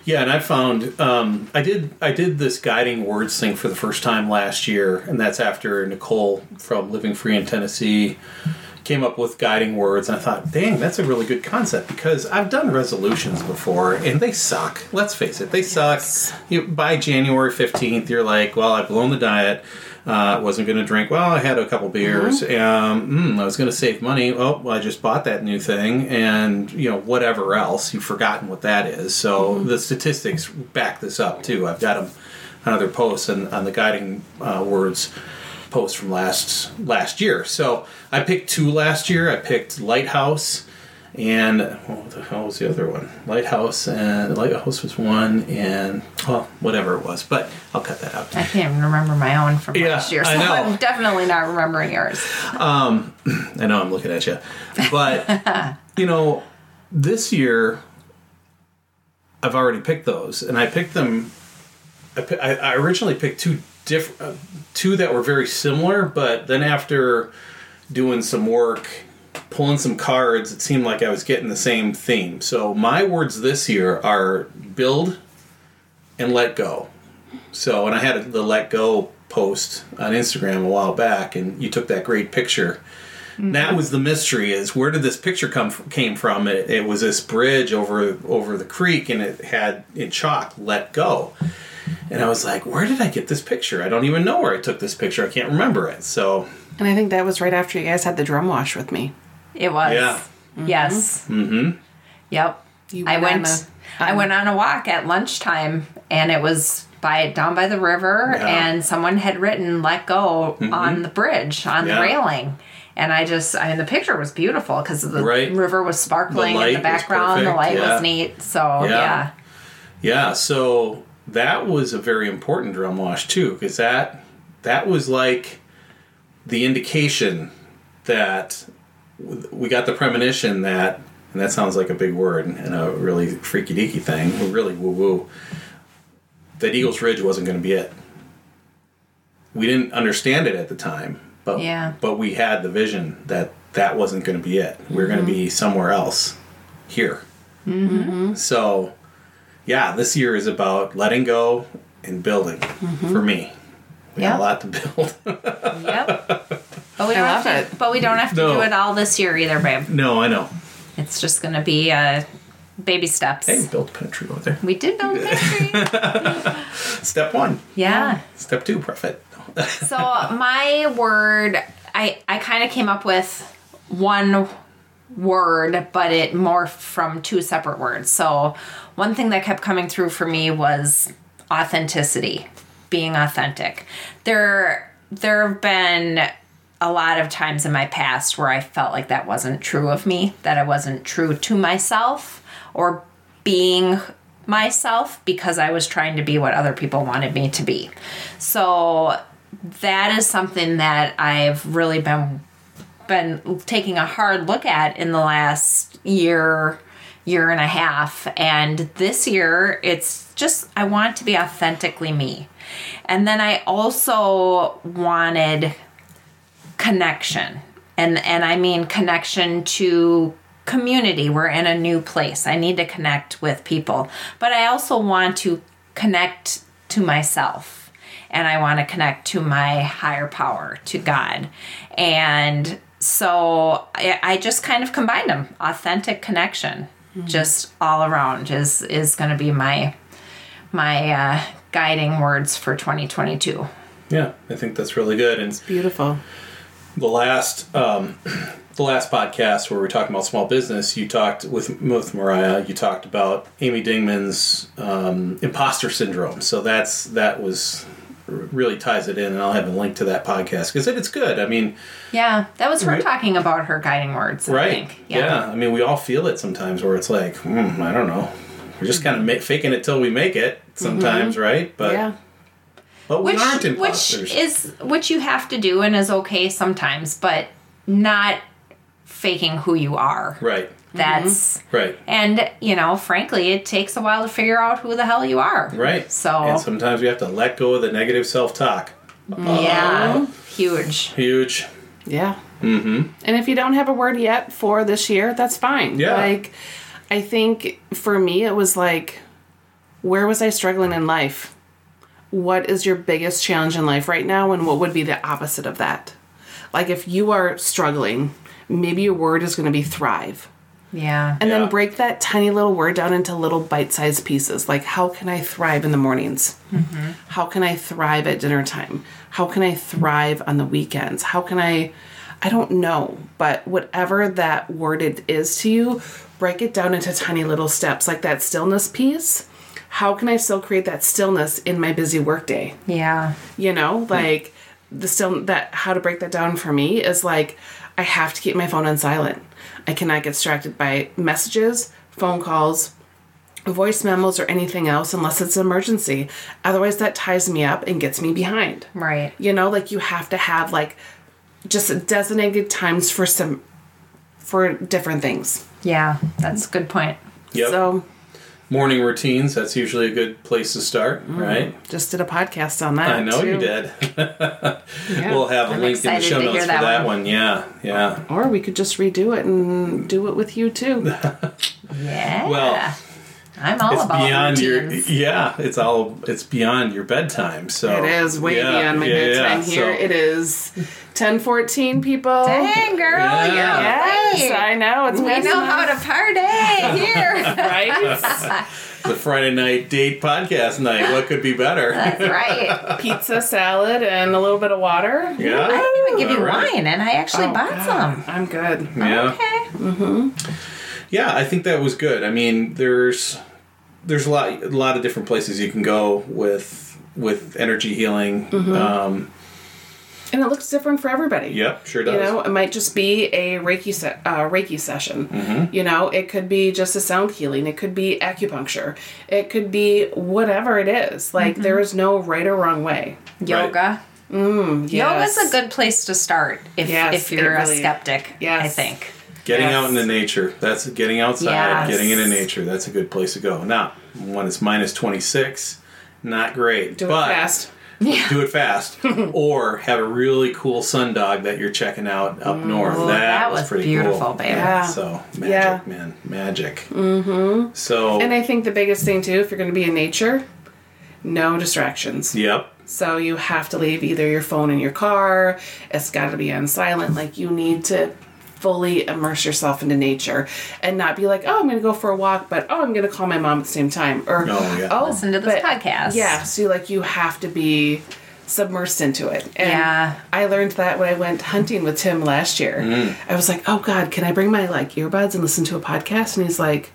Yeah, and I found um, I did I did this guiding words thing for the first time last year, and that's after Nicole from Living Free in Tennessee came up with guiding words, and I thought, dang, that's a really good concept because I've done resolutions before, and they suck. Let's face it, they suck. You, by January fifteenth, you're like, well, I've blown the diet. Uh, wasn't going to drink. Well, I had a couple beers. Um, mm, I was going to save money. Oh, well, I just bought that new thing, and you know whatever else. You've forgotten what that is. So the statistics back this up too. I've got them on other posts and on the guiding uh, words post from last last year. So I picked two last year. I picked Lighthouse and what the hell was the other one? Lighthouse and Lighthouse was one, and well, whatever it was. But I'll cut that out. I can't even remember my own from Yeah, last year, so I know. I'm definitely not remembering yours. I know I'm looking at you, but you know, this year I've already picked those, and I picked them. I, I I originally picked two different, uh, two that were very similar, but then after doing some work, pulling some cards, it seemed like I was getting the same theme. So my words this year are build and let go. So, and I had the let go post on Instagram a while back, and you took that great picture. Mm-hmm. That was the mystery: is where did this picture come from, came from? It, it was this bridge over over the creek, and it had in chalk "Let Go." And I was like, "Where did I get this picture? I don't even know where I took this picture. I can't remember it." So, and I think that was right after you guys had the drum wash with me. It was. Yeah. Yes. Mm-hmm. Yep. You I went went. on a- I went on a walk at lunchtime, and it was by down by the river, Yeah. and someone had written "Let Go" on the bridge on Mm-hmm. Yeah. the railing. And I just, I mean, the picture was beautiful because the Right. river was sparkling The in the background. the light yeah. was neat. So, Yeah. yeah. Yeah, so that was a very important drum wash too, because that that was like the indication that w- we got the premonition that, and that sounds like a big word and a really freaky deaky thing, really woo woo. That Eagles Ridge wasn't going to be it. We didn't understand it at the time, but Yeah. but we had the vision that that wasn't going to be it. We are going to mm-hmm. be somewhere else here. Mm-hmm. So, yeah, this year is about letting go and building mm-hmm. for me. We got a lot to build. Yep. But we don't love have to, it. But we don't have to No. do it all this year either, babe. No, I know. It's just going to be uh, baby steps. Hey, we built a pantry over there. We did build a pantry. Step one. yeah. Step two, profit. So my word, I I kind of came up with one word, but it morphed from two separate words. So one thing that kept coming through for me was authenticity, being authentic. There there have been a lot of times in my past where I felt like that wasn't true of me, that I wasn't true to myself or being myself because I was trying to be what other people wanted me to be. So that is something that I've really been been taking a hard look at in the last year year and a half and this year it's just I want to be authentically me. And then I also wanted connection. And and I mean connection to community. We're in a new place. I need to connect with people. But I also want to connect to myself. And I want to connect to my higher power, to God. And so I, I just kind of combined them. Authentic connection, just all around is is going to be my my uh, guiding words for 2022. Yeah, I think that's really good. And it's Beautiful. The last um, the last podcast where we were talking about small business, you talked with with Mariah. You talked about Amy Dingmann's um, imposter syndrome. So that's that was really ties it in, and I'll have a link to that podcast because it, it's good. I mean, Yeah, that was her Right. talking about her guiding words. I right? think. Yeah. I mean, we all feel it sometimes where it's like, hmm, I don't know. We're just kind of ma- faking it till we make it sometimes, right? But yeah. But we which aren't which is which you have to do and is okay sometimes, but not faking who you are. right, That's right. and you know, frankly, it takes a while to figure out who the hell you are. Right. So and sometimes we have to let go of the negative self talk. yeah, huge. Huge. Yeah. Mm-hmm. And if you don't have a word yet for this year, that's fine. Yeah. Like, I think for me, it was like, where was I struggling in life? What is your biggest challenge in life right now? And what would be the opposite of that? Like, if you are struggling, maybe your word is going to be thrive. Yeah. And Yeah. then break that tiny little word down into little bite sized pieces. Like, how can I thrive in the mornings? Mm-hmm. How can I thrive at dinner time? How can I thrive on the weekends? How can I, I don't know, but whatever that word it is to you, break it down into tiny little steps. Like that stillness piece. How can I still create that stillness in my busy workday? yeah. you know like the still that how to break that down for me is like i have to keep my phone on silent i cannot get distracted by messages phone calls voice memos or anything else unless it's an emergency otherwise that ties me up and gets me behind Right. you know like you have to have like just designated times for some for different things Yeah, that's a good point. Yep. so Morning routines, that's usually a good place to start, mm. right? just did a podcast on that I know you did. Yeah. We'll have a I'm link in the show notes for that that one. one. Yeah, yeah. or we could just redo it and do it with you too Yeah. Well, I'm all It's about beyond routines. your yeah. It's all it's beyond your bedtime. So It is way yeah, beyond my yeah, yeah. bedtime here. So- It is ten fourteen people. Dang, girl, Yeah. you're Yes, right. I know. It's We past know how to party here. right? the Friday night date podcast night. What could be better? That's right. Pizza, salad, and a little bit of water. yeah. I didn't even give you All right. wine, and I actually Oh, bought God, some. I'm good. Yeah. Okay. Mm-hmm. Yeah, I think that was good. I mean, there's there's a lot a lot of different places you can go with with energy healing. Mm-hmm. Um, And it looks different for everybody. yep, sure does. You know, it might just be a Reiki se- uh, Reiki session. Mm-hmm. You know, it could be just a sound healing. It could be acupuncture. It could be whatever it is. Like Mm-hmm. there is no right or wrong way. Yoga. Yes. Yoga's a good place to start if Yes, if you're it a skeptic. Yes. I think. Getting Yes. out into nature. That's getting outside, Yes. getting into nature. That's a good place to go. Now, when it's minus 26, not great. Do but it fast. Do it fast. or have a really cool sundog that you're checking out up north. That, that was, was pretty beautiful, cool. babe. Yeah. So, magic, Yeah. man. Magic. Mm-hmm. So, And I think the biggest thing too, if you're going to be in nature, no distractions. yep. So you have to leave either your phone in your car, it's got to be on silent. Like you need to fully immerse yourself into nature and not be like, oh, I'm going to go for a walk, but oh, I'm going to call my mom at the same time. Or, Oh, yeah. oh, Listen to this but- podcast. Yeah. So like you have to be submersed into it. And Yeah. I learned that when I went hunting with Tim last year. Mm. I was like, oh God, can I bring my like earbuds and listen to a podcast? And he's like,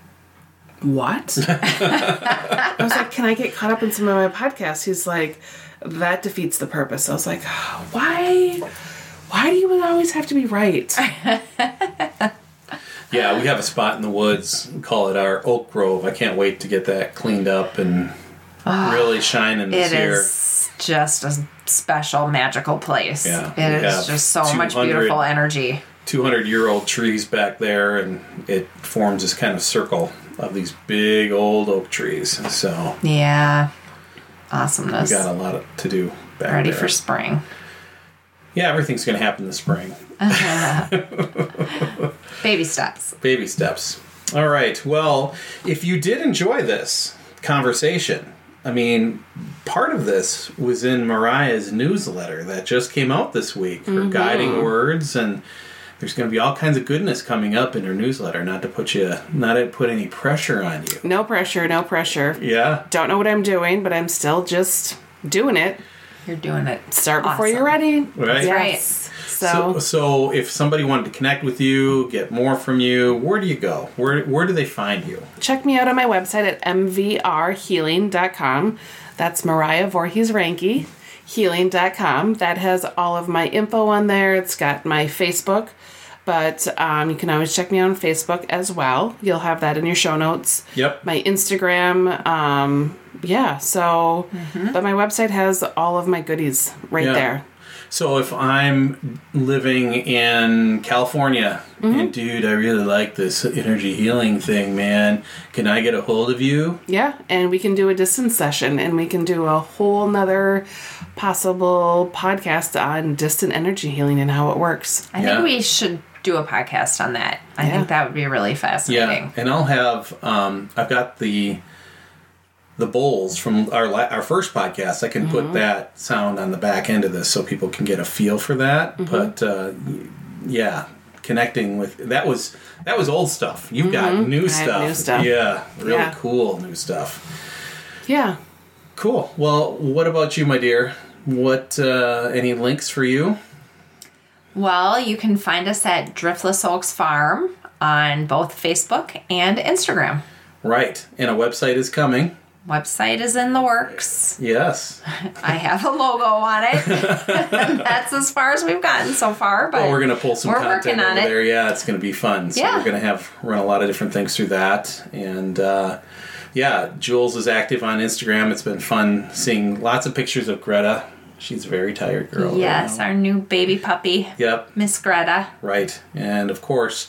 what? I was like, can I get caught up in some of my podcasts? He's like, that defeats the purpose. I was like, why? Why do you always have to be right? Yeah, we have a spot in the woods. We call it our Oak Grove. I can't wait to get that cleaned up and ah, really shining this It year. is just a special, magical place. Yeah, It is just so much beautiful energy. 200 year old trees back there, and it forms this kind of circle of these big old oak trees. So Yeah. Awesomeness. We got a lot to do back Ready there. for spring. Yeah, everything's going to happen this spring. Baby steps. Baby steps. All right. Well, if you did enjoy this conversation, I mean, part of this was in Mariah's newsletter that just came out this week, her mm-hmm. guiding words, and there's going to be all kinds of goodness coming up in her newsletter. Not to put you, not to put any pressure on you. No pressure, no pressure. Yeah. Don't know what I'm doing, but I'm still just doing it. You're doing it. Start before Awesome. you're ready. Right. Yes. So, So, so if somebody wanted to connect with you, get more from you, where do you go? Where where do they find you? check me out on my website at mvrhealing.com. That's Mariah Voorhees Ranky, healing.com. That has all of my info on there. It's got my Facebook, but um, you can always check me out on Facebook as well. You'll have that in your show notes. Yep. My Instagram. Um, yeah, so, Hmm. but my website has all of my goodies right Yeah. there. So if I'm living in California Mm-hmm. and dude, I really like this energy healing thing, man. Can I get a hold of you? Yeah, and we can do a distance session and we can do a whole nother possible podcast on distant energy healing and how it works. I Yeah. think we should do a podcast on that. I Yeah. think that would be really fascinating. Yeah, and I'll have um, I've got the the bowls from our la- our first podcast. I can Mm-hmm. put that sound on the back end of this so people can get a feel for that. Mm-hmm. But uh, yeah, connecting with that was that was old stuff. You've got new Mm-hmm. Stuff. new stuff. Yeah, really Yeah. cool new stuff. Yeah. Cool. Well, what about you, my dear? What uh, any links for you? Well, you can find us at Driftless Oaks Farm on both Facebook and Instagram. Right, and a website is coming. Website is in the works. Yes. I have a logo on it. That's as far as we've gotten so far. But Well, we're gonna pull some we're content working on over it. there. Yeah, it's gonna be fun. So Yeah. we're gonna have run a lot of different things through that, and uh, yeah, Jules is active on Instagram. It's been fun seeing lots of pictures of Greta. She's a very tired girl. Yes, now. our new baby puppy, Yep. Miss Greta. Right, and of course.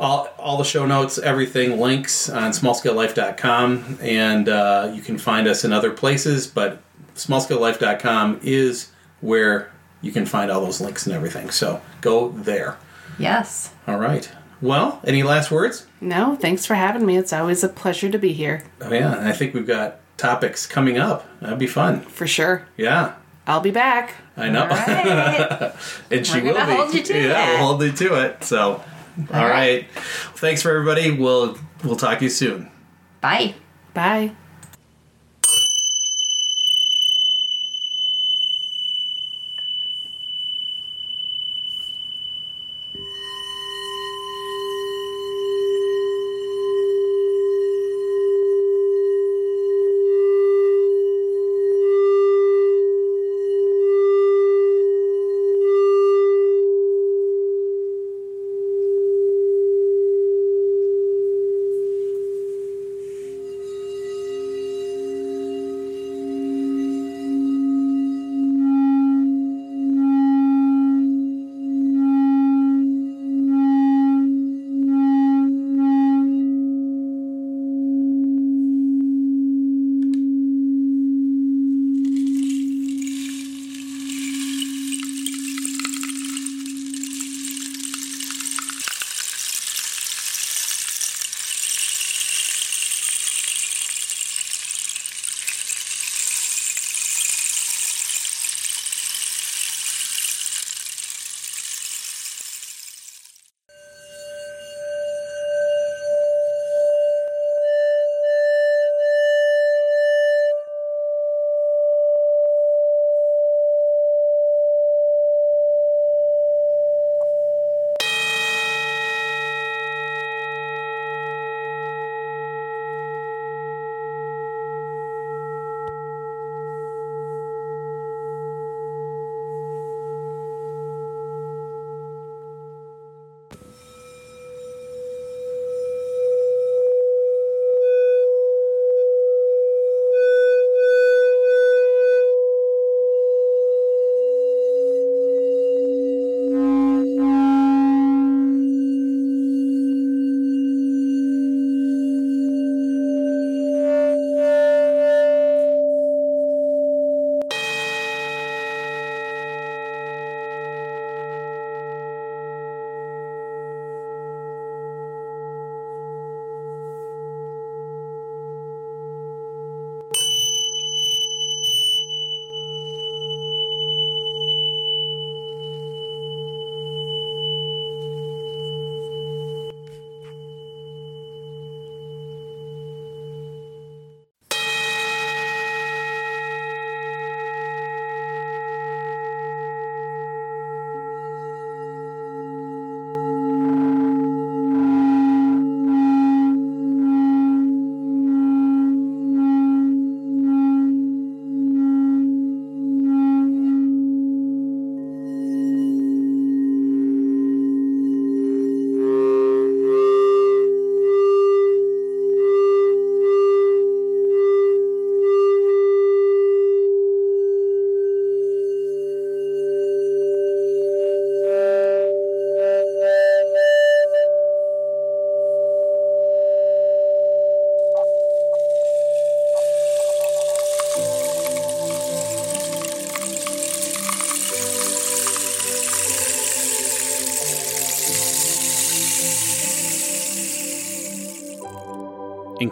All, all the show notes, everything, links on smallscalelife.com, and uh, you can find us in other places, but smallscalelife.com is where you can find all those links and everything. So go there. Yes. All right. Well, any last words? No, thanks for having me. It's always a pleasure to be here. Oh, yeah. And I think we've got topics coming up. That'd be fun. For sure. Yeah. I'll be back. I know. All right. and she We're will be. hold you to yeah, that. we'll hold you to it. So, all right. right. Thanks for everybody. We'll we'll talk to you soon. Bye. Bye.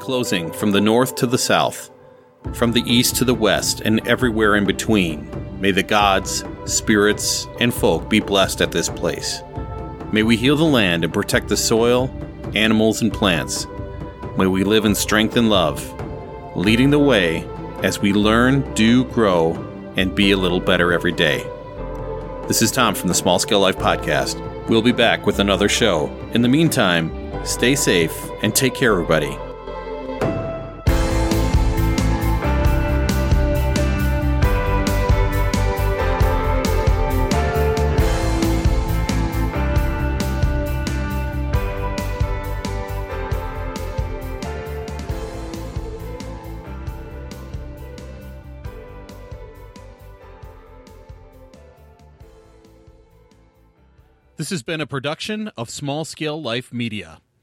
Closing, from the north to the south, from the east to the west, and everywhere in between, may the gods, spirits, and folk be blessed at this place. May we heal the land and protect the soil, animals, and plants. May we live in strength and love, leading the way as we learn, do, grow, and be a little better every day. This is Tom from the Small Scale Life Podcast. We'll be back with another show. In the meantime, stay safe and take care, everybody. This has been a production of Small Scale Life Media.